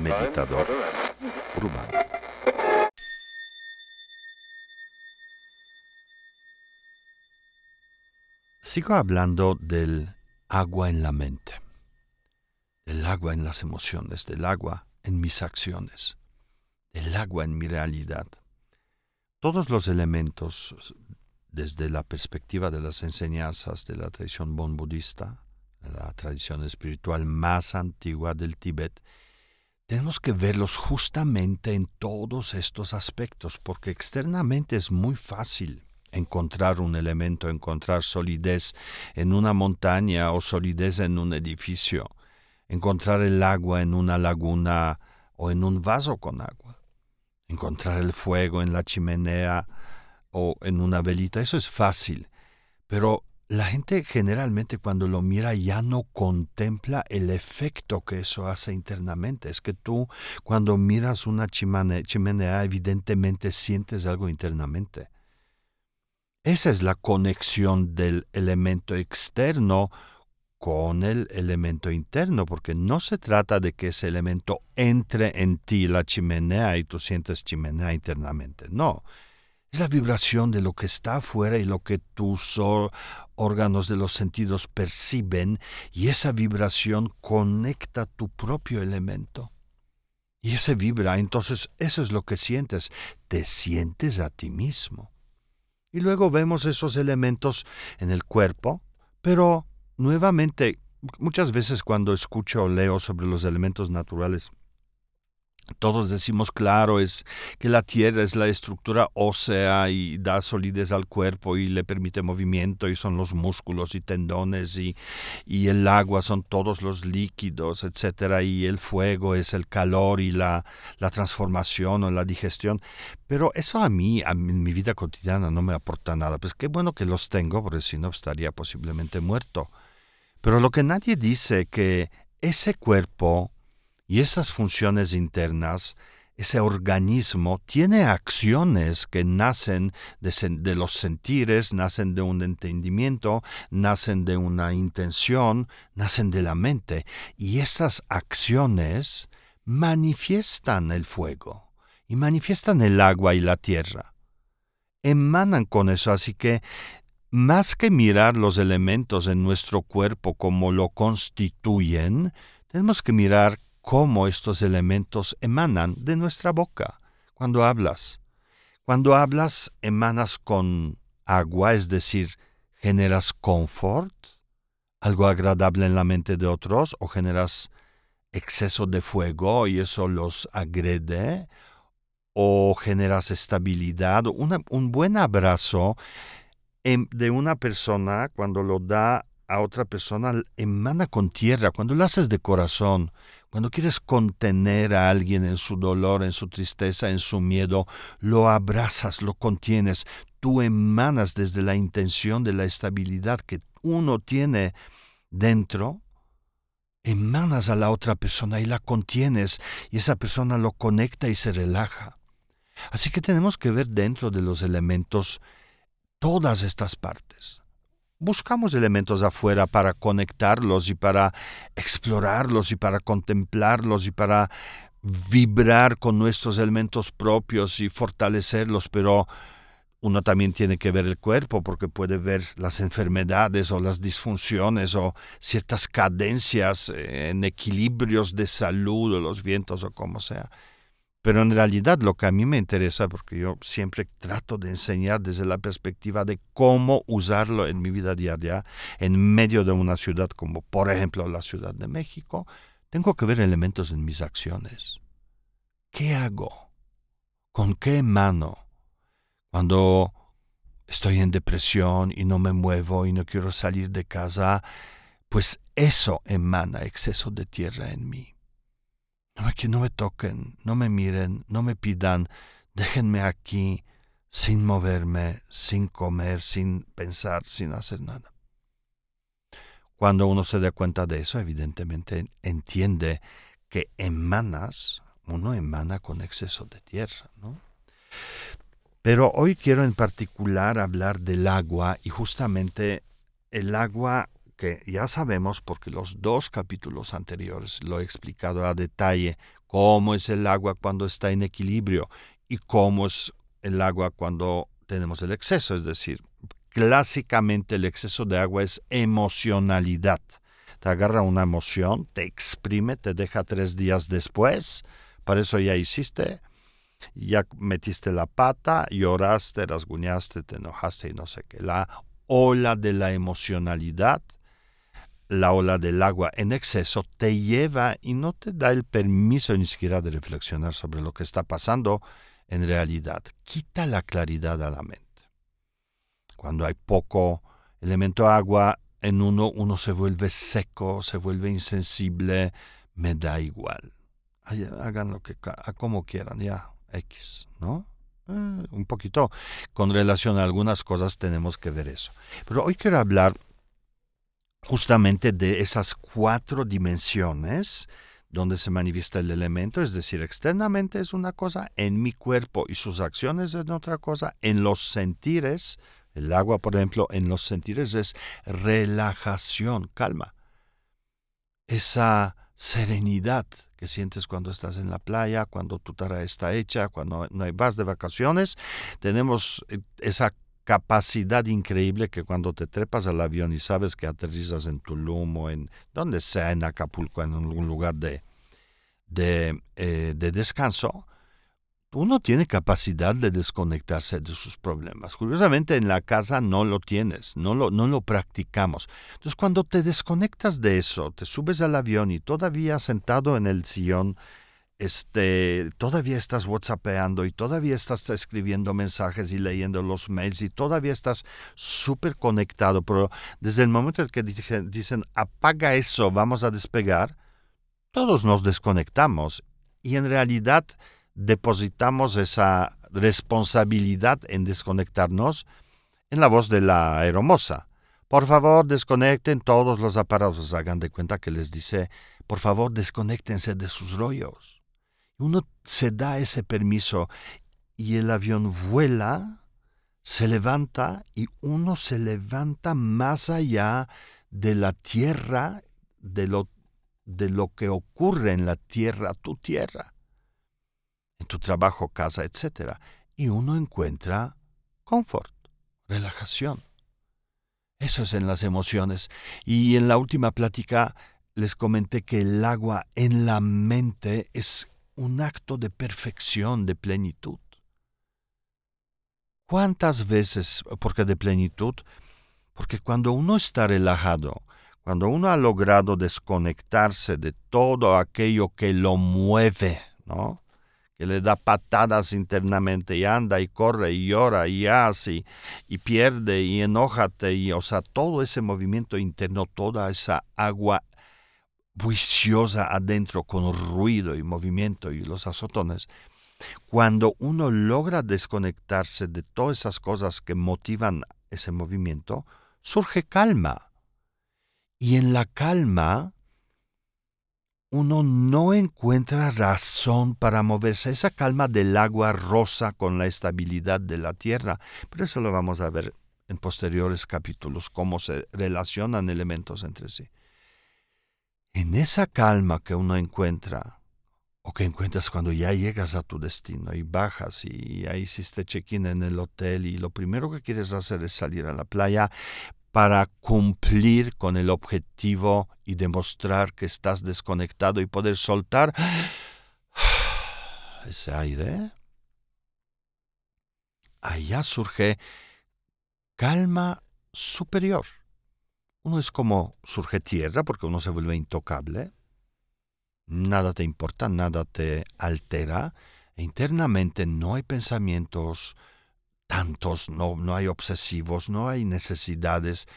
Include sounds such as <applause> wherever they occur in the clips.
Meditador urbano. Sigo hablando del agua en la mente, del agua en las emociones, del agua en mis acciones, del agua en mi realidad. Todos los elementos, desde la perspectiva de las enseñanzas de la tradición bon budista, la tradición espiritual más antigua del Tíbet, tenemos que verlos justamente en todos estos aspectos, porque externamente es muy fácil encontrar un elemento, encontrar solidez en una montaña o solidez en un edificio, encontrar el agua en una laguna o en un vaso con agua, encontrar el fuego en la chimenea o en una velita, eso es fácil, pero la gente generalmente cuando lo mira ya no contempla el efecto que eso hace internamente. Es que tú cuando miras una chimenea evidentemente sientes algo internamente. Esa es la conexión del elemento externo con el elemento interno, porque no se trata de que ese elemento entre en ti, la chimenea, y tú sientes chimenea internamente. No, es la vibración de lo que está afuera y lo que tus órganos de los sentidos perciben, y esa vibración conecta tu propio elemento. Y ese vibra, entonces eso es lo que sientes, te sientes a ti mismo. Y luego vemos esos elementos en el cuerpo, pero nuevamente, muchas veces cuando escucho o leo sobre los elementos naturales, todos decimos, claro, es que la tierra es la estructura ósea y da solidez al cuerpo y le permite movimiento y son los músculos y tendones y, y el agua son todos los líquidos, etcétera, y el fuego es el calor y la, la transformación o la digestión. Pero eso a mí, a en mi vida cotidiana no me aporta nada. Pues qué bueno que los tengo, porque si no estaría posiblemente muerto. Pero lo que nadie dice que ese cuerpo y esas funciones internas, ese organismo tiene acciones que nacen de, los sentires, nacen de un entendimiento, nacen de una intención, nacen de la mente. Y esas acciones manifiestan el fuego y manifiestan el agua y la tierra. Emanan con eso, así que más que mirar los elementos en nuestro cuerpo como lo constituyen, tenemos que mirar cómo estos elementos emanan de nuestra boca cuando hablas. Cuando hablas, emanas con agua, es decir, generas confort, algo agradable en la mente de otros, o generas exceso de fuego y eso los agrede, o generas estabilidad, un buen abrazo em, de una persona cuando lo da a otra persona emana con tierra, cuando lo haces de corazón, cuando quieres contener a alguien en su dolor, en su tristeza, en su miedo, lo abrazas, lo contienes, tú emanas desde la intención de la estabilidad que uno tiene dentro, emanas a la otra persona y la contienes y esa persona lo conecta y se relaja. Así que tenemos que ver dentro de los elementos todas estas partes buscamos elementos afuera para conectarlos y para explorarlos y para contemplarlos y para vibrar con nuestros elementos propios y fortalecerlos, pero uno también tiene que ver el cuerpo porque puede ver las enfermedades o las disfunciones o ciertas cadencias en equilibrios de salud o los vientos o como sea. Pero en realidad lo que a mí me interesa, porque yo siempre trato de enseñar desde la perspectiva de cómo usarlo en mi vida diaria, en medio de una ciudad como por ejemplo la Ciudad de México, tengo que ver elementos en mis acciones. ¿Qué hago? ¿Con qué mano? Cuando estoy en depresión y no me muevo y no quiero salir de casa, pues eso emana exceso de tierra en mí. No, que no me toquen, no me miren, no me pidan, déjenme aquí sin moverme, sin comer, sin pensar, sin hacer nada. Cuando uno se da cuenta de eso, evidentemente entiende que emanas, uno emana con exceso de tierra, ¿no? Pero hoy quiero en particular hablar del agua y justamente el agua que ya sabemos porque los dos capítulos anteriores lo he explicado a detalle, cómo es el agua cuando está en equilibrio y cómo es el agua cuando tenemos el exceso, es decir, clásicamente el exceso de agua es emocionalidad. Te agarra una emoción, te exprime, te deja tres días después, para eso ya hiciste, ya metiste la pata, lloraste, rasguñaste, te enojaste y no sé qué. La ola de la emocionalidad, la ola del agua en exceso, te lleva y no te da el permiso ni siquiera de reflexionar sobre lo que está pasando en realidad. Quita la claridad a la mente. Cuando hay poco elemento agua en uno, uno se vuelve seco, se vuelve insensible, me da igual. Hagan lo que como quieran, ya, X, ¿no? Eh, un poquito con relación a algunas cosas tenemos que ver eso. Pero hoy quiero hablar justamente de esas cuatro dimensiones donde se manifiesta el elemento, es decir, externamente es una cosa, en mi cuerpo y sus acciones es otra cosa, en los sentires, el agua, por ejemplo, en los sentires es relajación, calma. Esa serenidad que sientes cuando estás en la playa, cuando tu tarea está hecha, cuando no vas de vacaciones, tenemos eh, esa capacidad increíble que cuando te trepas al avión y sabes que aterrizas en Tulum o en donde sea, en Acapulco, en un lugar de, de, eh, de descanso, uno tiene capacidad de desconectarse de sus problemas. Curiosamente en la casa no lo tienes, no lo, no lo practicamos. Entonces cuando te desconectas de eso, te subes al avión y todavía sentado en el sillón, este, todavía estás whatsappeando y todavía estás escribiendo mensajes y leyendo los mails y todavía estás súper conectado, pero desde el momento en que dicen apaga eso, vamos a despegar, todos nos desconectamos y en realidad depositamos esa responsabilidad en desconectarnos en la voz de la aeromoza. Por favor, desconecten todos los aparatos. Hagan de cuenta que les dice, por favor, desconectense de sus rollos. Uno se da ese permiso y el avión vuela, se levanta y uno se levanta más allá de la tierra, de lo, de lo que ocurre en la tierra, tu tierra en tu trabajo, casa, etc. Y uno encuentra confort, relajación. Eso es en las emociones. Y en la última plática les comenté que el agua en la mente es un acto de perfección, de plenitud. ¿Cuántas veces, porque de plenitud? Porque cuando uno está relajado, cuando uno ha logrado desconectarse de todo aquello que lo mueve, ¿no? que le da patadas internamente y anda y corre y llora y hace y, pierde y enójate y o sea todo ese movimiento interno toda esa agua viciosa adentro con ruido y movimiento y los azotones cuando uno logra desconectarse de todas esas cosas que motivan ese movimiento surge calma y en la calma uno no encuentra razón para moverse. Esa calma del agua rosa con la estabilidad de la tierra. Pero eso lo vamos a ver en posteriores capítulos, cómo se relacionan elementos entre sí. En esa calma que uno encuentra, o que encuentras cuando ya llegas a tu destino y bajas y ahí hiciste check-in en el hotel y lo primero que quieres hacer es salir a la playa para cumplir con el objetivo y demostrar que estás desconectado y poder soltar <sighs> ese aire, allá surge calma superior. Uno es como surge tierra porque uno se vuelve intocable, nada te importa, nada te altera, e internamente no hay pensamientos, tantos, no, no hay obsesivos, no hay necesidades,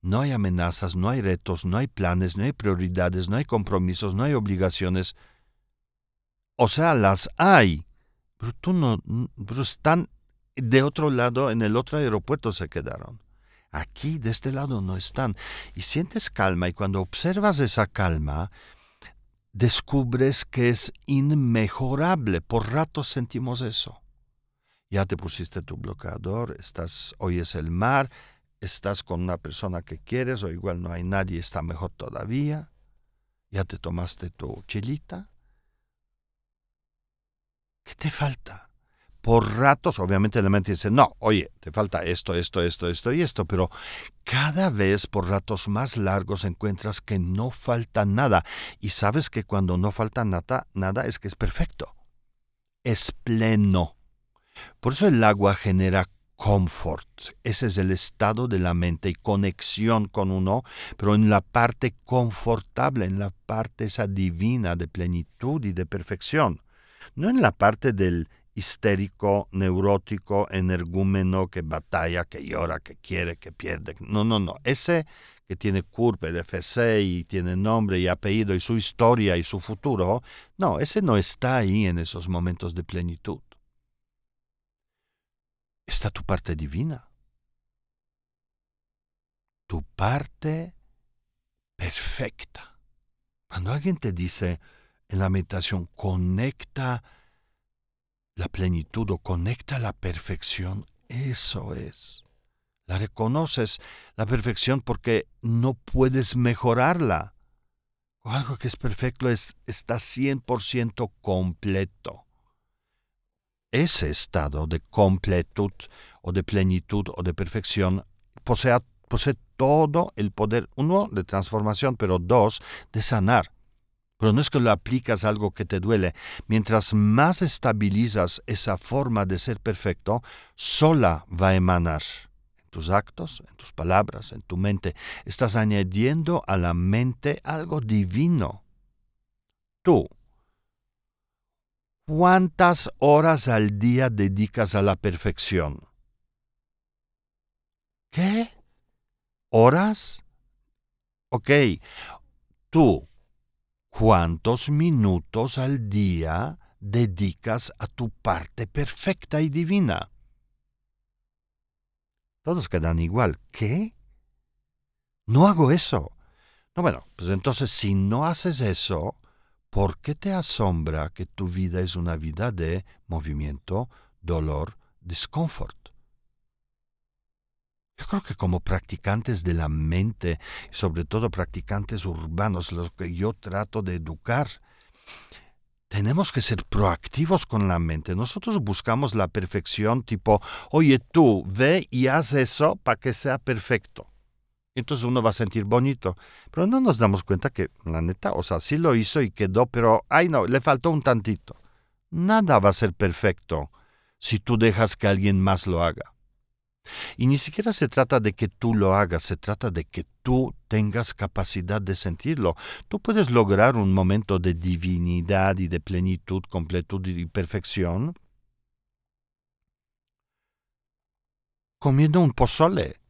no hay amenazas, no hay retos, no hay planes, no hay prioridades, no hay compromisos, no hay obligaciones. O sea, las hay, pero tú no, pero están de otro lado, en el otro aeropuerto se quedaron. Aquí, de este lado, no están. Y sientes calma y cuando observas esa calma, descubres que es inmejorable. Por ratos sentimos eso ya te pusiste tu bloqueador, estás, oyes el mar, estás con una persona que quieres o igual no hay nadie, está mejor todavía. Ya te tomaste tu chilita. ¿Qué te falta? Por ratos, obviamente la mente dice, no, oye, te falta esto, esto, esto, esto y esto, pero cada vez por ratos más largos encuentras que no falta nada. Y sabes que cuando no falta nada, nada es que es perfecto, es pleno. Por eso el agua genera confort, ese es el estado de la mente y conexión con uno, pero en la parte confortable, en la parte esa divina de plenitud y de perfección, no en la parte del histérico, neurótico, energúmeno, que batalla, que llora, que quiere, que pierde. No, no, no. Ese que tiene curva, el FC y tiene nombre y apellido y su historia y su futuro, no, ese no está ahí en esos momentos de plenitud. Está tu parte divina. Tu parte perfecta. Cuando alguien te dice en la meditación, conecta la plenitud o conecta la perfección, eso es. La reconoces, la perfección, porque no puedes mejorarla. Algo que es perfecto es, está 100% completo. Ese estado de completud o de plenitud o de perfección posee todo el poder, uno, de transformación, pero dos, de sanar. Pero no es que lo aplicas a algo que te duele. Mientras más estabilizas esa forma de ser perfecto, sola va a emanar. En tus actos, en tus palabras, en tu mente. Estás añadiendo a la mente algo divino. Tú, ¿cuántas horas al día dedicas a la perfección? ¿Qué? ¿Horas? Ok, tú, ¿Cuántos minutos al día dedicas a tu parte perfecta y divina? Todos quedan igual. ¿Qué? No hago eso. No, bueno, pues entonces si no haces eso, ¿por qué te asombra que tu vida es una vida de movimiento, dolor, discomfort? Yo creo que como practicantes de la mente, sobre todo practicantes urbanos, los que yo trato de educar, tenemos que ser proactivos con la mente. Nosotros buscamos la perfección tipo, oye tú, ve y haz eso para que sea perfecto. Entonces uno va a sentir bonito. Pero no nos damos cuenta que, la neta, o sea, sí lo hizo y quedó, pero, ay no, le faltó un tantito. Nada va a ser perfecto si tú dejas que alguien más lo haga. Y ni siquiera se trata de que tú lo hagas, se trata de que tú tengas capacidad de sentirlo. Tú puedes lograr un momento de divinidad y de plenitud, completud y perfección comiendo un pozole,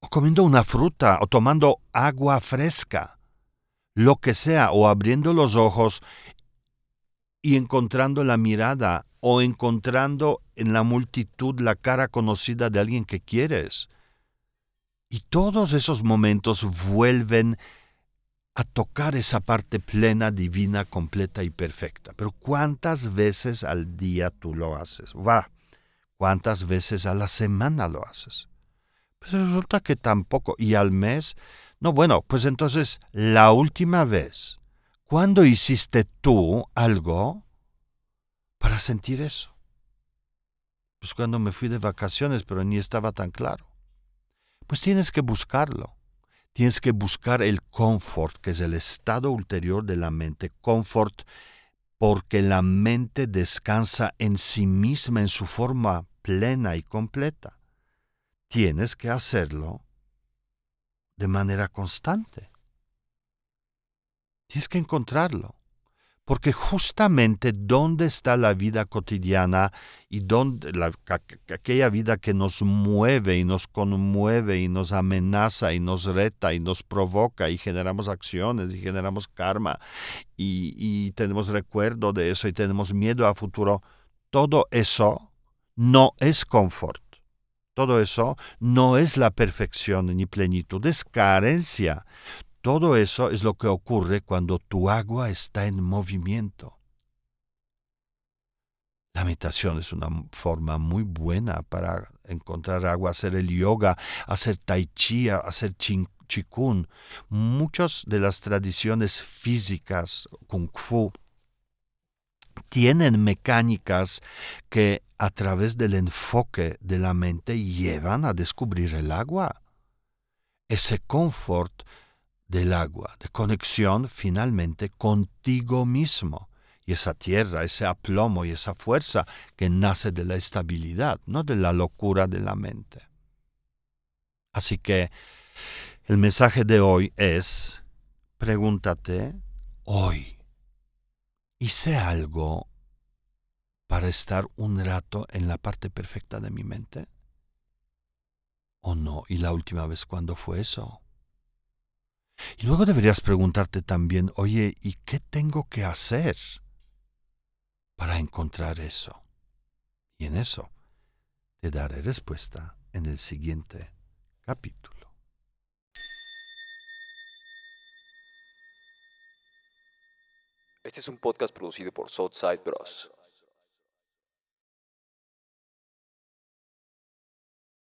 o comiendo una fruta, o tomando agua fresca, lo que sea, o abriendo los ojos y encontrando la mirada o encontrando en la multitud la cara conocida de alguien que quieres. Y todos esos momentos vuelven a tocar esa parte plena, divina, completa y perfecta. Pero ¿cuántas veces al día tú lo haces? Va, ¿cuántas veces a la semana lo haces? Pues resulta que tampoco. ¿Y al mes? No, bueno, pues entonces la última vez, ¿cuándo hiciste tú algo para sentir eso? Pues cuando me fui de vacaciones, pero ni estaba tan claro. Pues tienes que buscarlo. Tienes que buscar el confort, que es el estado ulterior de la mente. Confort porque la mente descansa en sí misma en su forma plena y completa. Tienes que hacerlo de manera constante. Tienes que encontrarlo. Porque justamente dónde está la vida cotidiana y dónde la, aquella vida que nos mueve y nos conmueve y nos amenaza y nos reta y nos provoca y generamos acciones y generamos karma y, y tenemos recuerdo de eso y tenemos miedo a futuro, todo eso no es confort. Todo eso no es la perfección ni plenitud, es carencia. Todo eso es lo que ocurre cuando tu agua está en movimiento. La meditación es una forma muy buena para encontrar agua, hacer el yoga, hacer tai chi, hacer chikun. Muchas de las tradiciones físicas, kung fu, tienen mecánicas que a través del enfoque de la mente llevan a descubrir el agua. Ese confort del agua, de conexión finalmente contigo mismo. Y esa tierra, ese aplomo y esa fuerza que nace de la estabilidad, no de la locura de la mente. Así que el mensaje de hoy es, pregúntate hoy, ¿hice algo para estar un rato en la parte perfecta de mi mente? ¿O no? ¿Y la última vez cuándo fue eso? Y luego deberías preguntarte también, oye, ¿y qué tengo que hacer para encontrar eso? Y en eso te daré respuesta en el siguiente capítulo. Este es un podcast producido por Southside Bros.